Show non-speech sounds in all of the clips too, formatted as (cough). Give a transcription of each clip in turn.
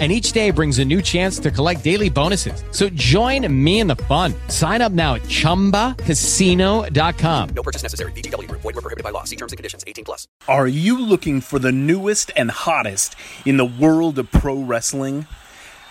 and each day brings a new chance to collect daily bonuses. So join me in the fun. Sign up now at ChumbaCasino.com. No purchase necessary. VGW. Void were prohibited by law. See terms and conditions. 18 plus. Are you looking for the newest and hottest in the world of pro wrestling?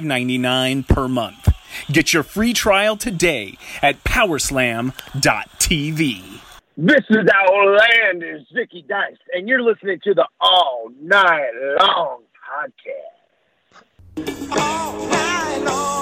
$5.99 per month. Get your free trial today at powerslam.tv. This is our land is Vicky Dice, and you're listening to the All Night Long podcast. All night long.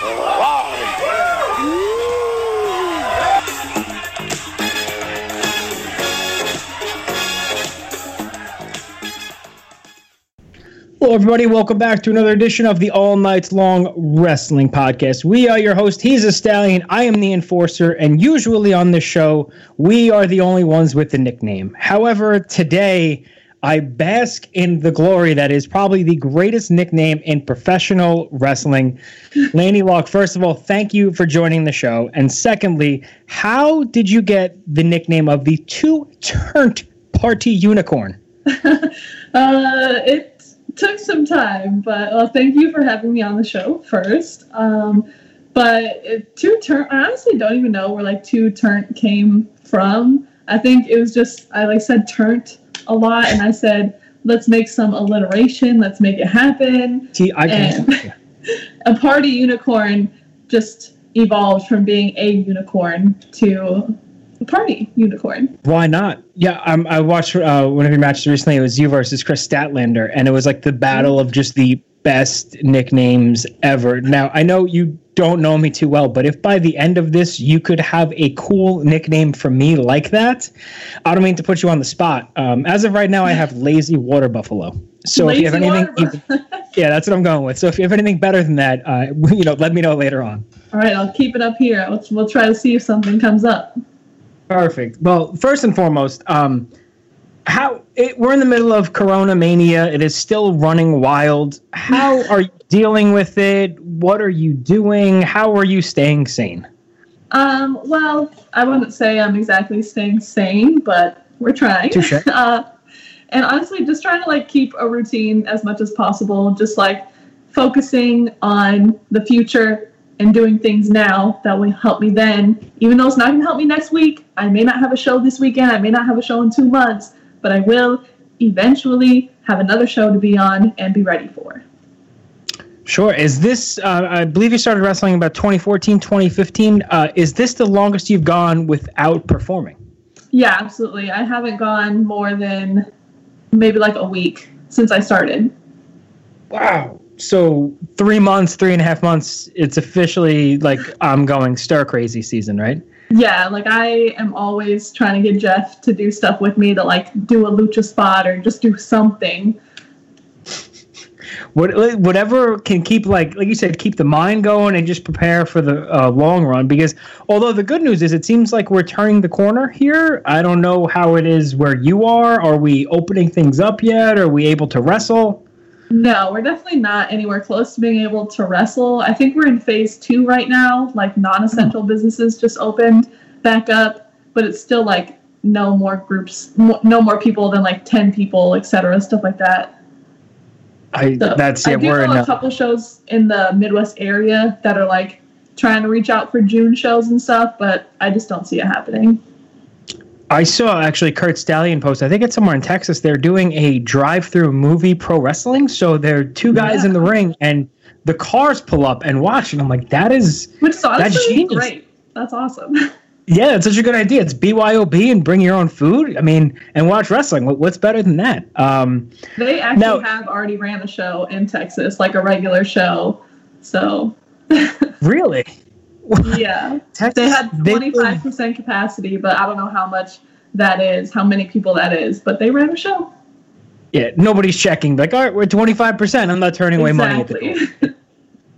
Hello, everybody. Welcome back to another edition of the All Night Long Wrestling Podcast. We are your host. He's a stallion. I am the enforcer. And usually on this show, we are the only ones with the nickname. However, today, I bask in the glory that is probably the greatest nickname in professional wrestling. Laynie Luck, first of all, thank you for joining the show. And secondly, how did you get the nickname of the two turned party unicorn? (laughs) Uh, it took some time, but well, thank you for having me on the show first. Um, but two turn, I honestly don't even know where like two turn came from. I think it was just I like said turnt a lot, and I said let's make some alliteration, let's make it happen. See, I can. And (laughs) (laughs) a party unicorn just evolved from being a unicorn to a party unicorn. Why not? Yeah, um, I watched uh, one of your matches recently. It was you versus Kris Statlander, and it was like the battle of just the best nicknames ever. Now, I know you don't know me too well, but if by the end of this you could have a cool nickname for me like that, I don't mean to put you on the spot. Um, as of right now, I have Lazy Water Buffalo. So if you have anything, bu- (laughs) yeah, that's what I'm going with. So if you have anything better than that, uh, (laughs) you know, let me know later on. All right, I'll keep it up here. Let's, we'll try to see if something comes up. Perfect. Well, first and foremost, um, how it, we're in the middle of Corona mania. It is still running wild. How (laughs) are you dealing with it? What are you doing? How are you staying sane? Um, well, I wouldn't say I'm exactly staying sane, but we're trying. (laughs) Uh, and honestly, just trying to like keep a routine as much as possible. Just like focusing on the future and doing things now that will help me then. Even though it's not going to help me next week, I may not have a show this weekend. I may not have a show in two months, but I will eventually have another show to be on and be ready for. Sure. Is this, uh, I believe you started wrestling about 2014, 2015. Uh, is this the longest you've gone without performing? Yeah, absolutely. I haven't gone more than maybe like a week since I started. Wow. So three months, three and a half months, it's officially like I'm going stir crazy season, right? Yeah, like I am always trying to get Jeff to do stuff with me to like do a lucha spot or just do something. What, whatever can keep like like you said, keep the mind going and just prepare for the uh, long run. Because although the good news is, it seems like we're turning the corner here. I don't know how it is where you are. Are we opening things up yet? Are we able to wrestle? No, we're definitely not anywhere close to being able to wrestle. I think we're in phase two right now. Like non-essential businesses just opened back up, but it's still like no more groups, no more people than like ten people, etc. Stuff like that. I (laughs) So that's I yeah. do We're in. know a couple shows in the Midwest area that are like trying to reach out for June shows and stuff, but I just don't see it happening. I saw actually Curt Stallion post. I think it's somewhere in Texas. They're doing a drive-through movie pro wrestling. So there are two guys in the ring, and the cars pull up and watch. And I'm like, that is Which is that's genius. great. That's awesome. (laughs) Yeah, it's such a good idea. It's BYOB and bring your own food. I mean, and watch wrestling. What's better than that? Um, They actually Now- have already ran a show in Texas, like a regular show. So (laughs) really? (laughs) yeah, Texas, they had twenty five percent capacity, but I don't know how much that is, how many people that is. But they ran a show. Yeah, nobody's checking. Like, all right, we're 25%. I'm not turning away money (laughs) at the door. Exactly.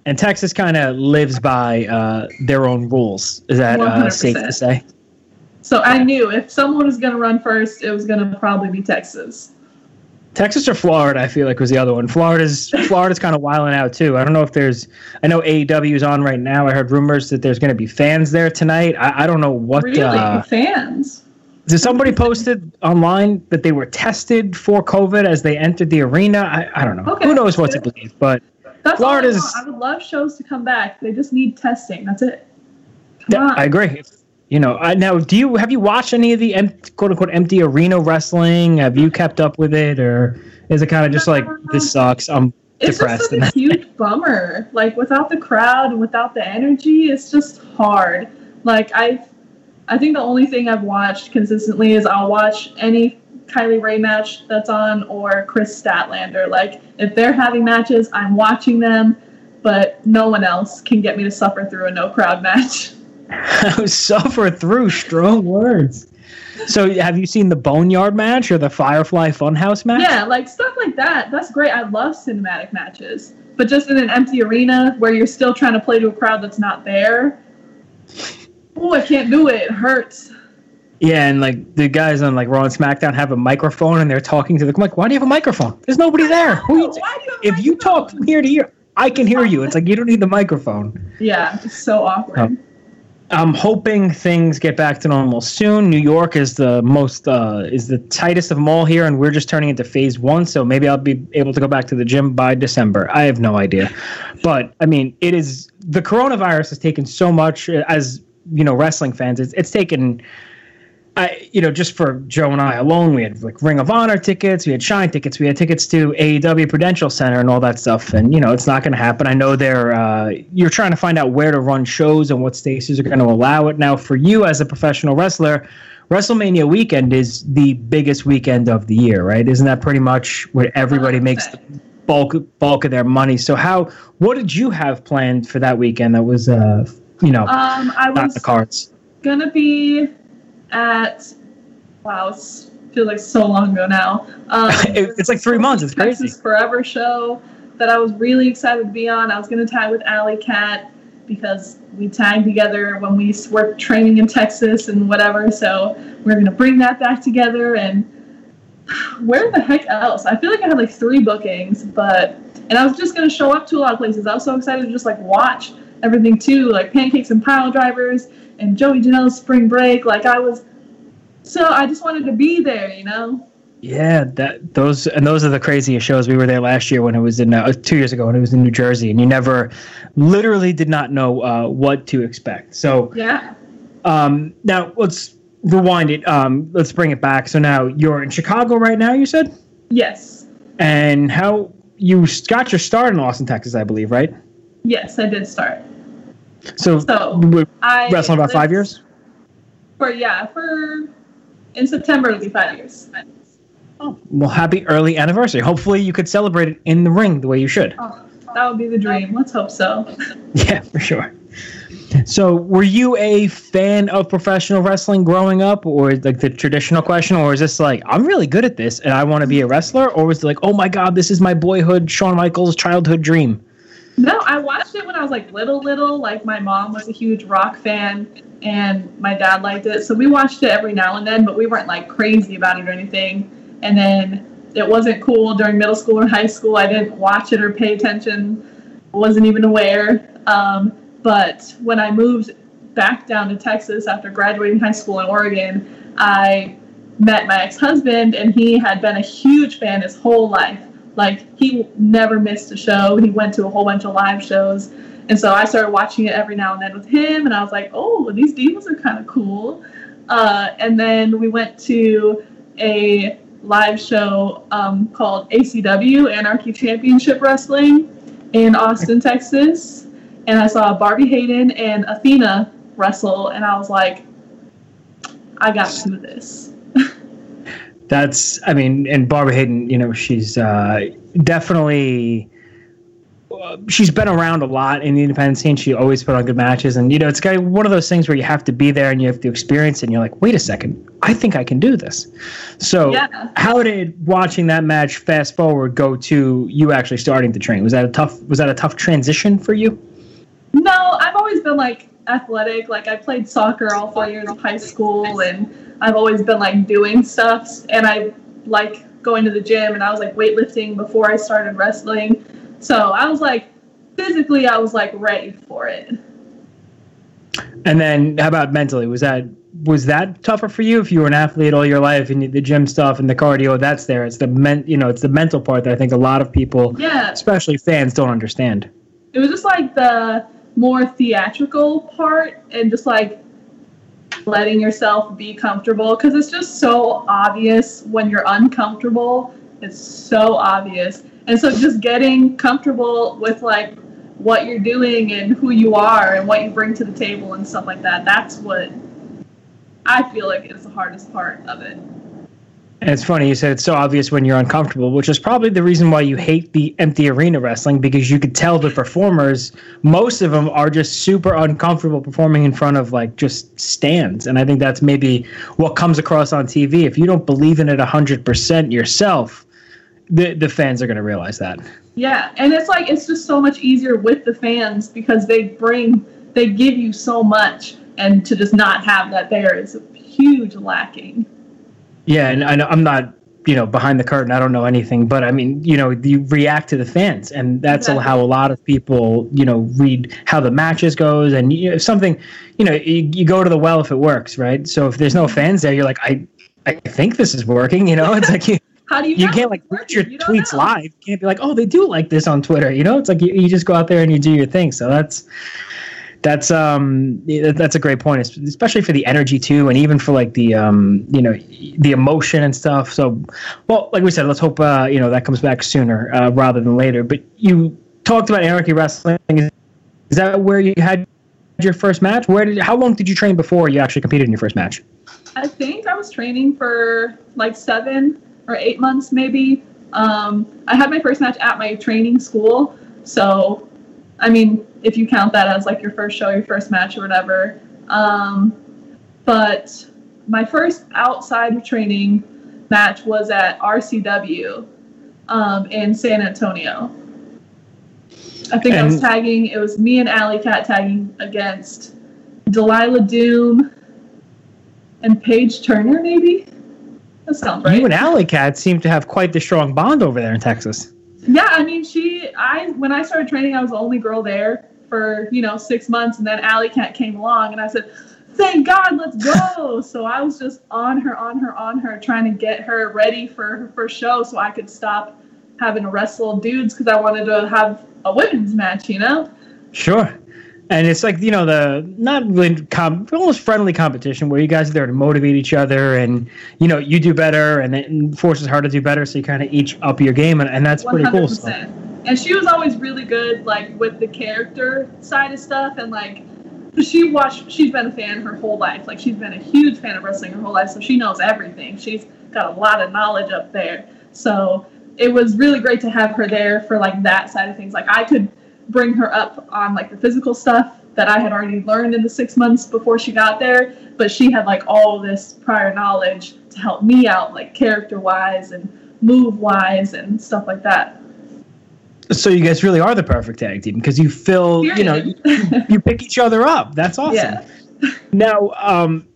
And Texas kind of lives by uh, their own rules. Is that uh, safe to say? so I knew if someone was going to run first, it was going to probably be Texas. Texas or Florida, I feel like was the other one. Florida's (laughs) Florida's kind of wilding out too. I don't know if there's. I know AEW is on right now. I heard rumors that there's going to be fans there tonight. I, I don't know what. really, Uh, fans. did somebody posted online that they were tested for COVID as they entered the arena? I, I don't know. Okay. Who knows what to believe? But That's Florida's- I. I would love shows to come back. They just need testing. That's it. Come yeah. I agree. You know, I, now do you have you watched any of the quote unquote empty arena wrestling? Have you kept up with it, or is it kind of just like this um, sucks? I'm it's depressed. just such a huge (laughs) bummer. Like without the crowd and without the energy, it's just hard. Like I, I think the only thing I've watched consistently is I'll watch any Kylie Rae match that's on or Kris Statlander. Like if they're having matches, I'm watching them, but no one else can get me to suffer through a no crowd match. (laughs) (laughs) suffer through strong words. So, have you seen the Boneyard match or the Firefly Funhouse match? Yeah, like stuff like that. That's great. I love cinematic matches. But just in an empty arena where you're still trying to play to a crowd that's not there. Oh, I can't do it. It hurts. Yeah, and like the guys on like Raw and SmackDown have a microphone and they're talking to the. I'm like, why do you have a microphone? There's nobody there. You you if you talk from here to here, I can hear you. It's like you don't need the microphone. Yeah, it's so awkward. Oh. I'm hoping things get back to normal soon. New York is the most uh, is the tightest of them all here, and we're just turning into phase one. So maybe I'll be able to go back to the gym by December. I have no idea, but I mean, it is the coronavirus has taken so much uh, as you know, wrestling fans. It's it's taken. I, you know, just for Joe and I alone, we had like Ring of Honor tickets, we had Shine tickets, we had tickets to AEW Prudential Center and all that stuff. And you know, it's not going to happen. I know they're uh, you're trying to find out where to run shows and what stations are going to allow it. Now, for you as a professional wrestler, WrestleMania weekend is the biggest weekend of the year, right? Isn't that pretty much where everybody makes the bulk bulk of their money? So, how what did you have planned for that weekend? That was, uh, you know, Um, I not was the cards. gonna be at. Wow, it feels like so long ago now. Um, (laughs) It- it's like three months. It's crazy. Texas Forever show that I was really excited to be on. I was going to tag with Allie Katch because we tagged together when we were training in Texas and whatever. So we're going to bring that back together. And (sighs) where the heck else? I feel like I had like three bookings, but and I was just going to show up to a lot of places. I was so excited to just like watch everything too, like Pancakes and Pile Drivers and Joey Janela's Spring Break. Like I was. So I just wanted to be there, you know. Yeah, that those and those are the craziest shows. We were there last year when it was in uh, two years ago when it was in New Jersey, and you never, literally, did not know uh, what to expect. So Yeah. um, now let's rewind it. Um, let's bring it back. So now you're in Chicago right now. You said, Yes. and how you got your start in Austin, Texas, I believe, right? Yes, I did start. So, So, I wrestling about five years. For yeah, for in September it'll be five years. Oh well, happy early anniversary. Hopefully, you could celebrate it in the ring the way you should. Oh, that would be the dream. Let's hope so. (laughs) Yeah, for sure. So, were you a fan of professional wrestling growing up, or like the traditional question, or is this like I'm really good at this and I want to be a wrestler, or was it like, oh my god, this is my boyhood, Shawn Michaels childhood dream? No, I watched it when I was like little, little. Like my mom was a huge rock fan, and my dad liked it, so we watched it every now and then. But we weren't like crazy about it or anything. And then it wasn't cool during middle school or high school. I didn't watch it or pay attention. wasn't even aware. Um, but when I moved back down to Texas after graduating high school in Oregon, I met my ex-husband, and he had been a huge fan his whole life. Like he never missed a show. He went to a whole bunch of live shows. And so I started watching it every now and then with him, and I was like, oh, these divas are kind of cool. Uh, and then we went to a live show um, called ACW, Anarchy Championship Wrestling, in Austin, Texas. And I saw Barbi Hayden and Athena wrestle, and I was like, I got to do this. That's, I mean, and Barbara Hayden, you know, she's uh, definitely. uh, She's been around a lot in the independent scene. She always put on good matches, and you know it's kind of one of those things where you have to be there and you have to experience it. And you're like, wait a second, I think I can do this. So, Yeah. how did watching that match fast forward go to you actually starting to train? Was that a tough? Was that a tough transition for you? No, I've always been like athletic. Like I played soccer all four years of high school, and I've always been like doing stuff. And I like going to the gym, and I was like weightlifting before I started wrestling. So I was like physically, I was like ready for it. And then how about mentally? Was that was that tougher for you if you were an athlete all your life and the gym stuff and the cardio that's there? It's the men, you know, it's the mental part that I think a lot of people, Yeah. especially fans, don't understand. It was just like the more theatrical part, and just like letting yourself be comfortable because it's just so obvious when you're uncomfortable. It's so obvious. And so just getting comfortable with like what you're doing and who you are and what you bring to the table and stuff like that. That's what I feel like is the hardest part of it. And it's funny you said it's so obvious when you're uncomfortable, which is probably the reason why you hate the empty arena wrestling because you could tell the performers, most of them are just super uncomfortable performing in front of like just stands. And I think that's maybe what comes across on TV. If you don't believe in it 100% yourself, the, the fans are going to realize that. Yeah, and it's like it's just so much easier with the fans because they bring they give you so much and to just not have that there is a huge lacking. Yeah, and I know I'm not, you know, behind the curtain. I don't know anything, but I mean, you know, you react to the fans, and that's Exactly. how a lot of people, you know, read how the matches goes, and you know, if something, you know, you, you go to the well if it works, right? So if there's no fans there, you're like, I, I think this is working. You know, it's like you, (laughs) How do you you know can't like read your? You tweets know. live. You can't be like, oh, they do like this on Twitter. You know, it's like you, you just go out there and you do your thing. So that's that's um that's a great point, especially for the energy too, and even for like the um you know the emotion and stuff. So, well, like we said, let's hope uh you know that comes back sooner uh, rather than later. But you talked about anarchy wrestling. Is that where you had your first match? Where did how long did you train before you actually competed in your first match? I think I was training for like seven or eight months, maybe. Um, I had my first match at my training school. So, I mean, if you count that as like your first show, your first match, or whatever. Um, but my first outside of training match was at RCW um, in San Antonio. I think I was tagging, it was me and Allie Katch tagging against Delilah Doom and Paige Turner, maybe. That sounds right. You and Allie Katch seem to have quite the strong bond over there in Texas. Yeah, I mean, she. I when I started training, I was the only girl there for you know six months, and then Allie Katch came along, and I said, "Thank God, let's go!" (laughs) so I was just on her, on her, on her, trying to get her ready for her first show, so I could stop having to wrestle dudes because I wanted to have a women's match, you know. Sure. And it's like, you know, the not really com- almost friendly competition where you guys are there to motivate each other and, you know, you do better and it forces her to do better. So you kind of each up your game. And, and that's pretty cool. And she was always really good, like with the character side of stuff, and like she watched. She's been a fan her whole life. Like she's been a huge fan of wrestling her whole life, so she knows everything. She's got a lot of knowledge up there. So it was really great to have her there for like that side of things. Like I could bring her up on like the physical stuff that I had already learned in the six months before she got there, but she had like all this prior knowledge to help me out, like character wise and move wise and stuff like that. So you guys really are the perfect tag team because you fill, you know, you, (laughs) you pick each other up. That's awesome. Yeah. Now, um,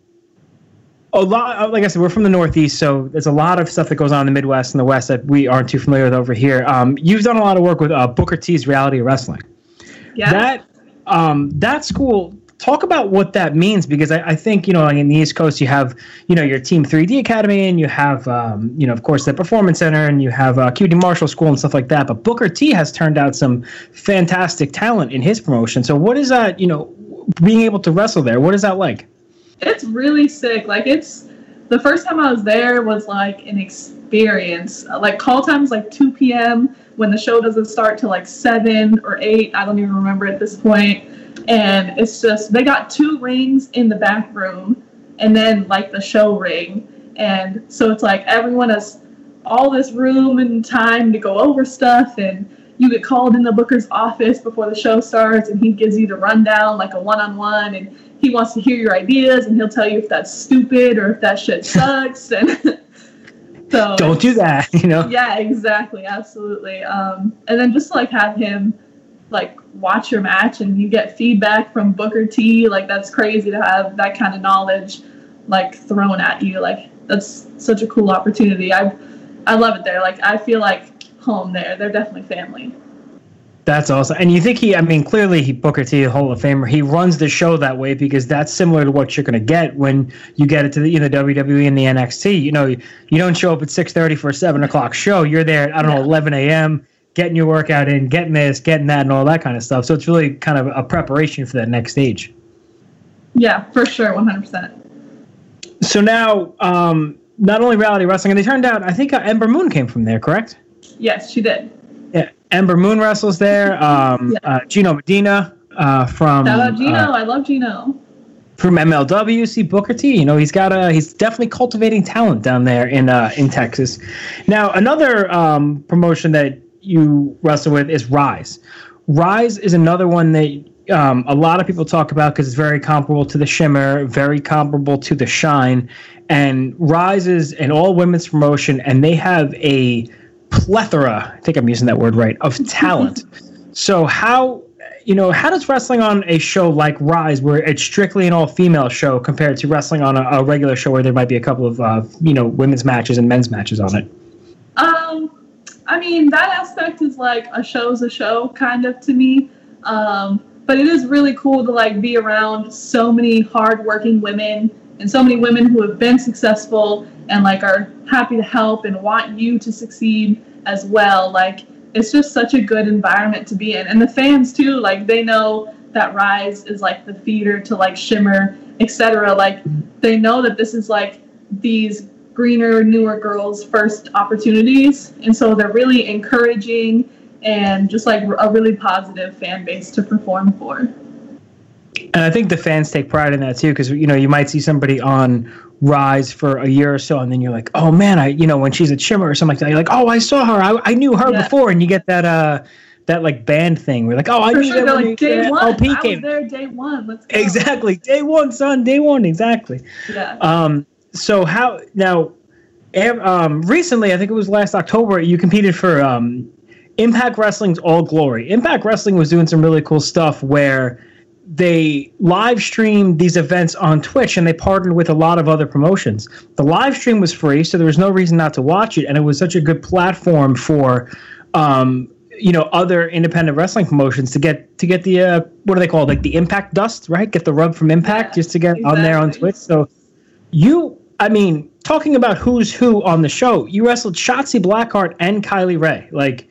a lot, like I said, we're from the Northeast, so there's a lot of stuff that goes on in the Midwest and the West that we aren't too familiar with over here. Um, you've done a lot of work with uh, Booker T's Reality of Wrestling. Yeah. That um, that school. Talk about what that means because I, I think you know like in the East Coast you have you know your Team 3D Academy and you have um, you know of course the Performance Center and you have uh, QT Marshall School and stuff like that. But Booker T has turned out some fantastic talent in his promotion. So what is that you know being able to wrestle there? What is that like? It's really sick. Like it's the first time I was there was like an experience. Like call time's like 2 p.m. when the show doesn't start till like 7 or 8. I don't even remember at this point. And it's just they got two rings in the back room and then like the show ring. And so it's like everyone has all this room and time to go over stuff and you get called in the booker's office before the show starts and he gives you the rundown like a one-on-one and he wants to hear your ideas and he'll tell you if that's stupid or if that shit (laughs) sucks and (laughs) so Don't do that, (laughs) you know. yeah exactly absolutely um, and then just to, like have him like watch your match and you get feedback from booker t like that's crazy to have that kind of knowledge like thrown at you like that's such a cool opportunity i i love it there like i feel like home there they're definitely family That's awesome. And you think he, I mean, clearly he Booker T, Hall of Famer, he runs the show that way because that's similar to what you're going to get when you get it to the, you know, WWE and the NXT. You know, you don't show up at 6.30 for a 7 o'clock show. You're there at, I don't know, 11 a.m., getting your workout in, getting this, getting that, and all that kind of stuff. So it's really kind of a preparation for that next stage. yeah for sure 100% So now, um, not only reality wrestling, and they turned out, I think uh, Ember Moon came from there, correct? Yes she did Yeah, Ember Moon wrestles there. Um, uh, Gino Medina uh, from shout out gino uh, i love gino from MLW. See Booker T. You know he's got a he's definitely cultivating talent down there in uh, in Texas. Now another um, promotion that you wrestle with is Rise. Rise is another one that um, a lot of people talk about because it's very comparable to the Shimmer, very comparable to the Shine, and Rise is an all women's promotion, and they have a plethora. I think I'm using that word right of talent. (laughs) so how you know how does wrestling on a show like Rise, where it's strictly an all female show, compared to wrestling on a, a regular show where there might be a couple of uh, you know women's matches and men's matches on it? Um, I mean, that aspect is like a show's a show, kind of to me. Um, but it is really cool to like be around so many hardworking women and so many women who have been successful and like are happy to help and want you to succeed as well. Like it's just such a good environment to be in, and the fans too. Like they know that Rise is like the feeder to like Shimmer, etc. Like they know that this is like these greener, newer girls' first opportunities, and so they're really encouraging and just like a really positive fan base to perform for. And I think the fans take pride in that too, because you know you might see somebody on Rise for a year or so, and then you're like, oh man, I you know when she's at Shimmer or something like that, you're like, oh I saw her, I, I knew her Yeah. before, and you get that uh that like band thing. We're like, oh I For knew sure, that when like day one. LP I came. was there day one. Let's go. Exactly, day one, son, day one, exactly. Yeah. Um, so how now? Um, recently, I think it was last October, you competed for um, Impact Wrestling's All Glory. Impact Wrestling was doing some really cool stuff where they live streamed these events on Twitch and they partnered with a lot of other promotions. The live stream was free, so there was no reason not to watch it, and it was such a good platform for. Um, you know other independent wrestling promotions to get to get the uh, what are they called like the impact dust right get the rub from impact just to get on there on twitch so you i mean talking about who's who on the show you wrestled shotzi blackheart and kylie rae like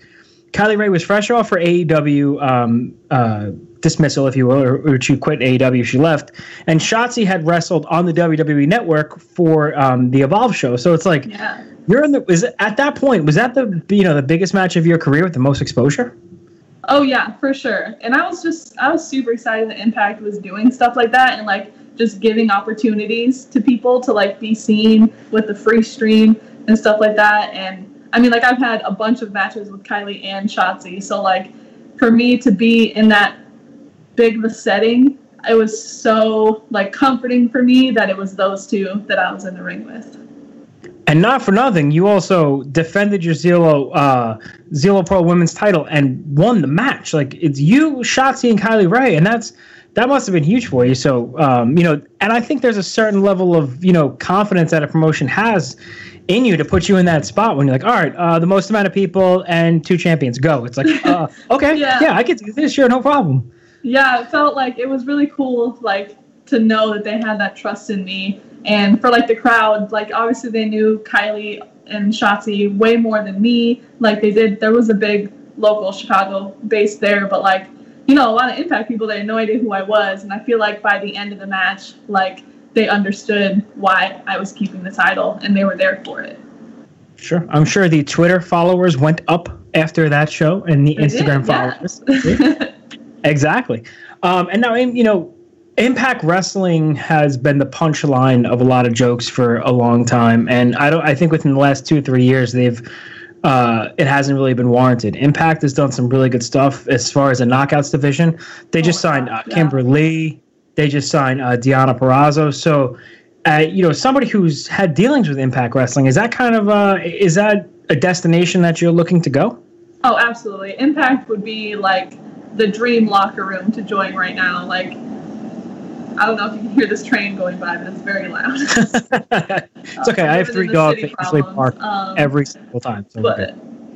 kylie rae was fresh off her aew um, uh, dismissal if you will or, or she quit aew she left and shotzi had wrestled on the wwe network for um, the evolve show so it's like Yeah. you're in the is it, at that point was that the you know the biggest match of your career with the most exposure Oh yeah, for sure. And I was just I was super excited that Impact was doing stuff like that and like just giving opportunities to people to like be seen with the free stream and stuff like that. And I mean like I've had a bunch of matches with Kylie and Shotzi, so like for me to be in that big the setting, it was so like comforting for me that it was those two that I was in the ring with. And not for nothing, you also defended your Zelo uh, Zelo Pro Women's title and won the match. Like it's you, Shotzi, and Kylie Rae, and that's that must have been huge for you. So um, you know, and I think there's a certain level of you know confidence that a promotion has in you to put you in that spot when you're like, all right, uh, the most amount of people and two champions, go. It's like, (laughs) uh, okay, Yeah. yeah. I can do this, sure, no problem. Yeah, it felt like it was really cool, like to know that they had that trust in me, and for like the crowd, like obviously they knew Kylie and Shotzi way more than me. Like they did, there was a big local Chicago base there, but like you know, a lot of Impact people they had no idea who I was, and I feel like by the end of the match, like they understood why I was keeping the title, and they were there for it. Sure, I'm sure the Twitter followers went up after that show, and the They did, Instagram yeah. (laughs) Exactly. Um, and now, you know, Impact Wrestling has been the punchline of a lot of jokes for a long time, and I don't. I think within the last two or three years, they've. Uh, it hasn't really been warranted. Impact has done some really good stuff as far as the knockouts division. They just signed uh, yeah. Kimberly. They just signed uh, Deonna Purrazzo. So, uh, you know, somebody who's had dealings with Impact Wrestling is that kind of uh, is that a destination that you're looking to go? Oh, absolutely. Impact would be like the dream locker room to join right now. Like, I don't know if you can hear this train going by, but it's very loud. (laughs) It's okay. I have three dogs that usually bark Um, every single time. So but okay.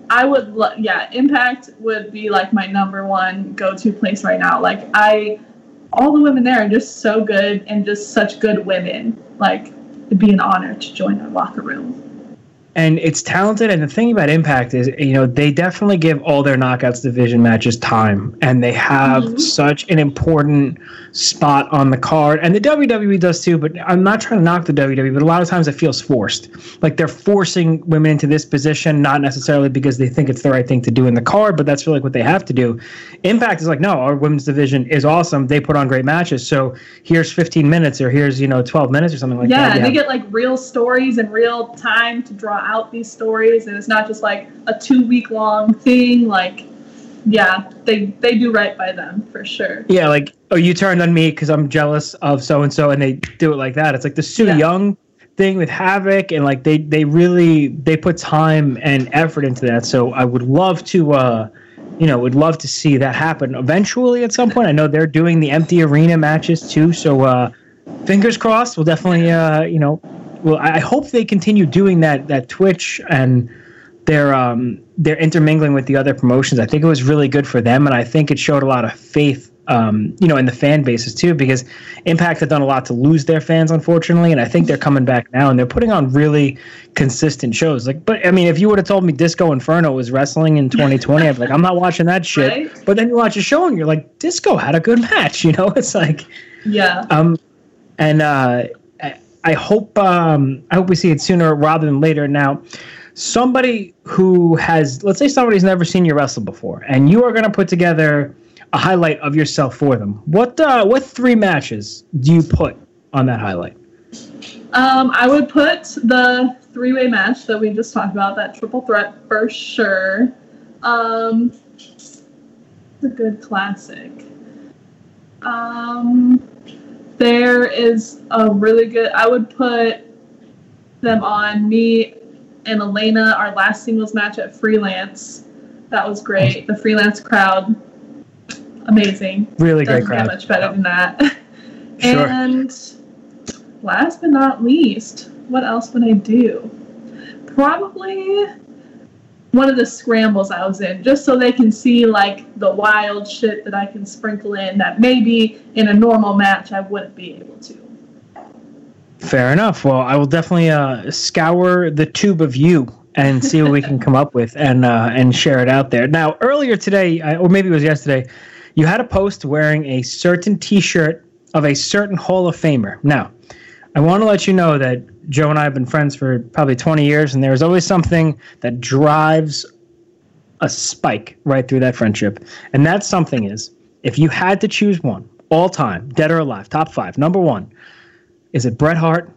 I would, lo- yeah, Impact would be like my number one go-to place right now. Like, I, all the women there are just so good and just such good women. Like, it'd be an honor to join their locker room. And it's talented. And the thing about Impact is, you know, they definitely give all their knockouts division matches time, and they have Mhm. such an important spot on the card. And the WWE does too. But I'm not trying to knock the WWE, but a lot of times it feels forced. Like they're forcing women into this position, not necessarily because they think it's the right thing to do in the card, but that's really what they have to do. Impact is like, no, our women's division is awesome. They put on great matches. So here's 15 minutes, or here's you know 12 minutes, or something like yeah, that. Yeah, they get like real stories and real time to draw out these stories, and it's not just like a two week long thing. Like, yeah, they they do right by them for sure. Yeah, like oh, you turned on me because I'm jealous of so and so, and they do it like that. It's like the Sue Yeah. Young thing with Havok, and like they they really they put time and effort into that. So I would love to, uh, you know, would love to see that happen eventually at some point. I know they're doing the empty arena matches too, so uh, fingers crossed. We'll definitely, uh, you know, well, I hope they continue doing that that Twitch and they're um they're intermingling with the other promotions. I think it was really good for them, and I think it showed a lot of faith, um, you know, in the fan bases too, because Impact had done a lot to lose their fans, unfortunately, and I think they're coming back now, and they're putting on really consistent shows. Like, but I mean, if you would have told me Disco Inferno was wrestling in 2020, I'd be like, I'm not watching that shit. Right. But then you watch a show, and you're like, Disco had a good match, (laughs) you know? It's like. Yeah. Um, and uh, I, hope um, I hope we see it sooner rather than later. Now, somebody who has, let's say, somebody's never seen you wrestle before, and you are going to put together a highlight of yourself for them. What uh, what three matches do you put on that highlight? Um, I would put the three way match that we just talked about, that triple threat for sure. Um, it's a good classic. Um, there is a really good. I would put them on me and Elena, our last singles match at Freelance. That was great. The Freelance crowd, amazing. Really great Doesn't crowd. get much better than that. (laughs) Sure. And last but not least, what else would I do? Probably one of the scrambles I was in, just so they can see like the wild shit that I can sprinkle in that maybe in a normal match I wouldn't be able to. Fair enough. Well, I will definitely uh, scour the tube of you and see what we can come up with and uh, and share it out there. Now, earlier today, or maybe it was yesterday, you had a post wearing a certain T-shirt of a certain Hall of Famer. Now, I want to let you know that Joe and I have been friends for probably 20 years, and there's always something that drives a spike right through that friendship. And that something is if you had to choose one, all time, dead or alive, top five, number one, is it Bret Hart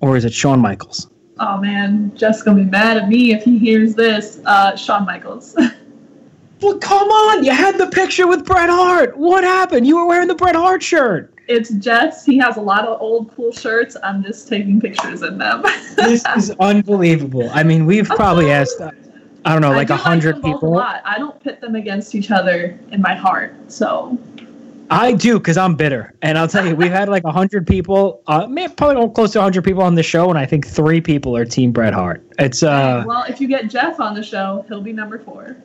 or is it Shawn Michaels? Oh man, Jeff's gonna be mad at me if he hears this. Uh, Shawn Michaels. Well, come on! You had the picture with Bret Hart. What happened? You were wearing the Bret Hart shirt. It's Jess. He has a lot of old cool shirts. I'm just taking pictures in them. This is (laughs) unbelievable. I mean, we've probably asked, uh, I don't know, like a do hundred them both people. A lot. I don't pit them against each other in my heart. So I do because I'm bitter, and I'll tell you, we've had like a hundred people, uh, maybe probably close to a hundred people on the show, and I think three people are Team Bret Hart. It's uh, well, if you get Jeff on the show, he'll be number four.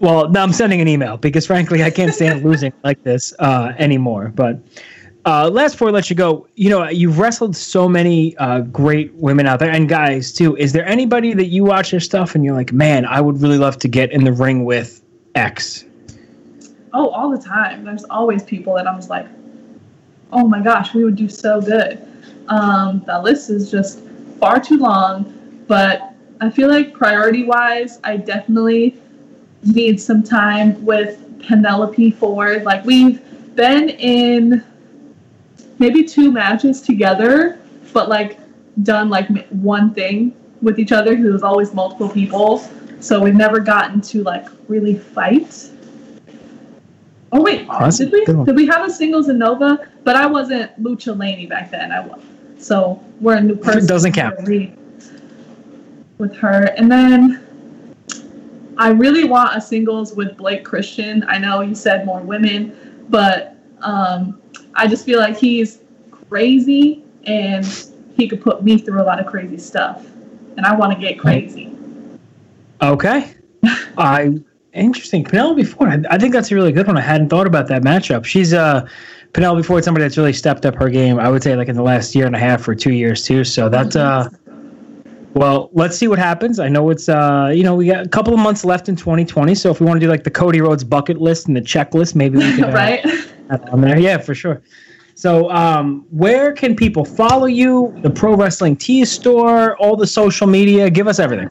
well, no, I'm sending an email because frankly, I can't stand losing like this uh, anymore. But uh, last before I let you go, you know, you've wrestled so many uh, great women out there and guys too. Is there anybody that you watch their stuff and you're like, man, I would really love to get in the ring with X? Oh, all the time. There's always people that I'm just like, oh my gosh, we would do so good. Um, that list is just far too long, but I feel like priority wise, I definitely need some time with Penelope Ford. Like we've been in maybe two matches together, but like done like one thing with each other because it was always multiple people. So we've never gotten to like really fight. Oh wait, Oh, did we did we have a singles in Nova? But I wasn't Lucha Laynie back then. I was. So we're a new person. doesn't count. With her, and then I really want a singles with Blake Christian. I know you said more women, but um, I just feel like he's crazy and he could put me through a lot of crazy stuff, and I want to get crazy. Okay. (laughs) I interesting. Penelope Ford. I, I think that's a really good one. I hadn't thought about that matchup. She's uh Penelope Ford, somebody that's really stepped up her game. I would say like in the last year and a half or two years too. So that's uh. Well, let's see what happens. I know it's uh, you know, we got a couple of months left in 2020. So if we want to do like the Cody Rhodes bucket list and the checklist, maybe we (laughs) can uh, right? On there. Yeah, for sure. So, um, where can people follow you? The Pro Wrestling Tees store, all the social media. Give us everything.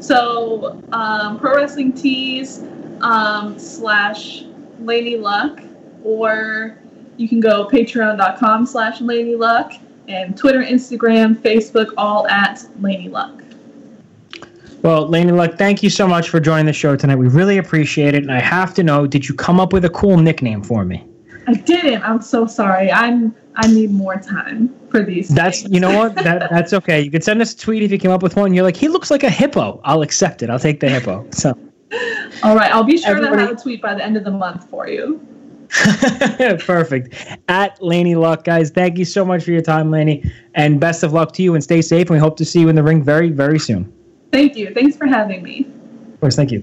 So, um, Pro Wrestling Tees um, slash Lady Luck, or you can go patreon.com slash Lady Luck, and Twitter, Instagram, Facebook, all at Lady Luck. Well, Laynie Luck, thank you so much for joining the show tonight. We really appreciate it. And I have to know, did you come up with a cool nickname for me? I didn't. I'm so sorry. I'm. I need more time for these. That's things. you know what? That (laughs) that's okay. You could send us a tweet if you came up with one. You're like, he looks like a hippo. I'll accept it. I'll take the hippo. So all right. I'll be sure to Everybody- have a tweet by the end of the month for you. (laughs) perfect. At Laynie Luck, guys, thank you so much for your time, Laynie, and best of luck to you and stay safe. And we hope to see you in the ring very, very soon. Thank you. Thanks for having me. Of course, thank you.